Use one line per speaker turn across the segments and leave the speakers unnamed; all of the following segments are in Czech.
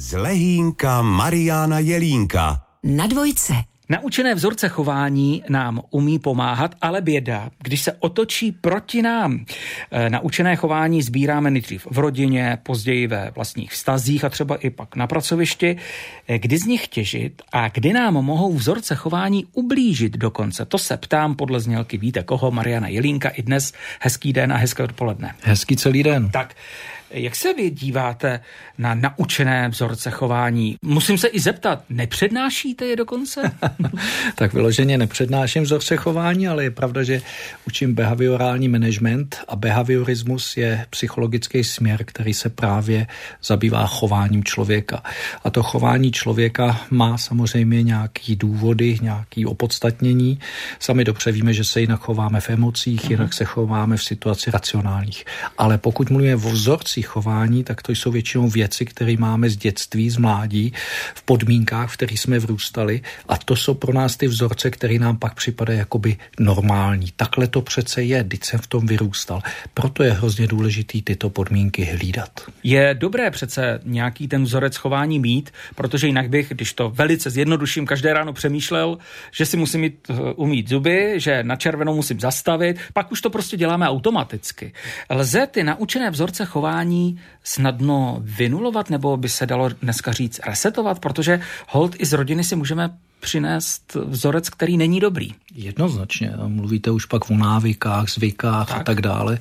z Lehínka Mariana Jelínka.
Na dvojce.
Naučené vzorce chování nám umí pomáhat, ale běda, když se otočí proti nám. E, naučené chování sbíráme nejdřív v rodině, později ve vlastních vztazích a třeba i pak na pracovišti. E, kdy z nich těžit a kdy nám mohou vzorce chování ublížit dokonce? To se ptám podle znělky Víte koho, Mariana Jelínka i dnes. Hezký den a hezké odpoledne.
Hezký celý den.
Tak, jak se vy díváte na naučené vzorce chování? Musím se i zeptat, nepřednášíte je dokonce?
tak vyloženě nepřednáším vzorce chování, ale je pravda, že učím behaviorální management a behaviorismus je psychologický směr, který se právě zabývá chováním člověka. A to chování člověka má samozřejmě nějaký důvody, nějaký opodstatnění. Sami dobře víme, že se jinak chováme v emocích, uh-huh. jinak se chováme v situaci racionálních. Ale pokud mluvíme o vzorci vzorcích chování, tak to jsou většinou věci, které máme z dětství, z mládí, v podmínkách, v kterých jsme vrůstali a to jsou pro nás ty vzorce, které nám pak připadají jakoby normální. Takhle to přece je, když jsem v tom vyrůstal. Proto je hrozně důležitý tyto podmínky hlídat.
Je dobré přece nějaký ten vzorec chování mít, protože jinak bych, když to velice zjednoduším, každé ráno přemýšlel, že si musím mít, eh, umít zuby, že na červenou musím zastavit, pak už to prostě děláme automaticky. Lze ty naučené vzorce chování chování snadno vynulovat, nebo by se dalo dneska říct resetovat, protože hold i z rodiny si můžeme přinést vzorec, který není dobrý.
Jednoznačně. Mluvíte už pak o návykách, zvykách tak. a tak dále.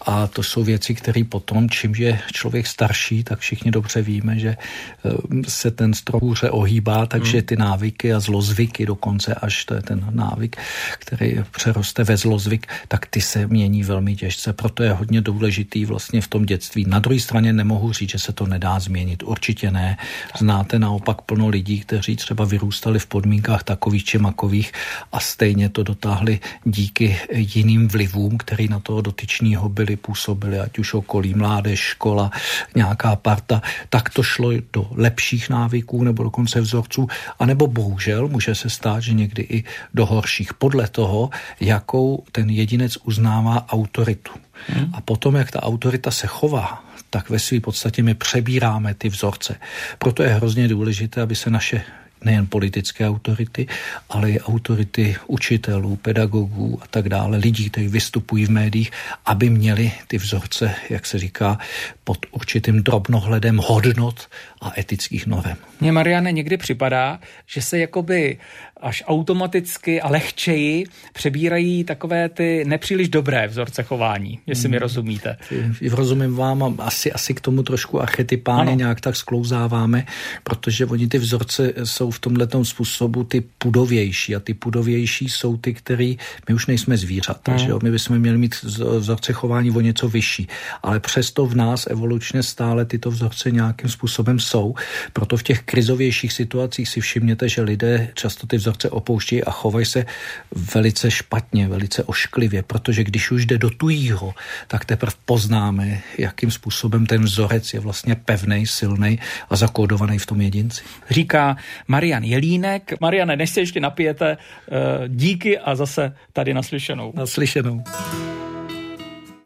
A to jsou věci, které potom, čím je člověk starší, tak všichni dobře víme, že eh, se ten strop hůře ohýbá, takže hmm. ty návyky a zlozvyky dokonce, až to je ten návyk, který přeroste ve zlozvyk, tak ty se mění velmi těžce. Proto je hodně důležitý vlastně v tom dětství. Na druhé straně nemohu říct, že se to nedá změnit. Určitě ne. Znáte naopak plno lidí, kteří třeba vyrůstali v podmínkách takových či makových a stejně to dotáhli díky jiným vlivům, který na toho dotyčního byli, působili, ať už okolí, mládež, škola, nějaká parta, tak to šlo do lepších návyků nebo dokonce vzorců, anebo bohužel může se stát, že někdy i do horších, podle toho, jakou ten jedinec uznává autoritu. Hmm. A potom, jak ta autorita se chová, tak ve své podstatě my přebíráme ty vzorce. Proto je hrozně důležité, aby se naše nejen politické autority, ale i autority učitelů, pedagogů a tak dále, lidí, kteří vystupují v médiích, aby měli ty vzorce, jak se říká, pod určitým drobnohledem hodnot a etických norem.
Mně, Mariane, někdy připadá, že se jakoby až automaticky a lehčeji přebírají takové ty nepříliš dobré vzorce chování, jestli mi hmm. rozumíte.
Rozumím vám a asi, asi k tomu trošku archetypálně ano. nějak tak sklouzáváme, protože oni ty vzorce jsou v tomhle způsobu ty pudovější a ty pudovější jsou ty, který my už nejsme zvířata, hmm. že jo? my bychom měli mít vzorce chování o něco vyšší, ale přesto v nás evolučně stále tyto vzorce nějakým způsobem jsou, proto v těch krizovějších situacích si všimněte, že lidé často ty vzorce opouštějí a chovají se velice špatně, velice ošklivě, protože když už jde do tujího, tak teprve poznáme, jakým způsobem ten vzorec je vlastně pevný, silný a zakódovaný v tom jedinci.
Říká Marian Jelínek. Mariane, než se ještě napijete, eh, díky a zase tady naslyšenou.
Naslyšenou.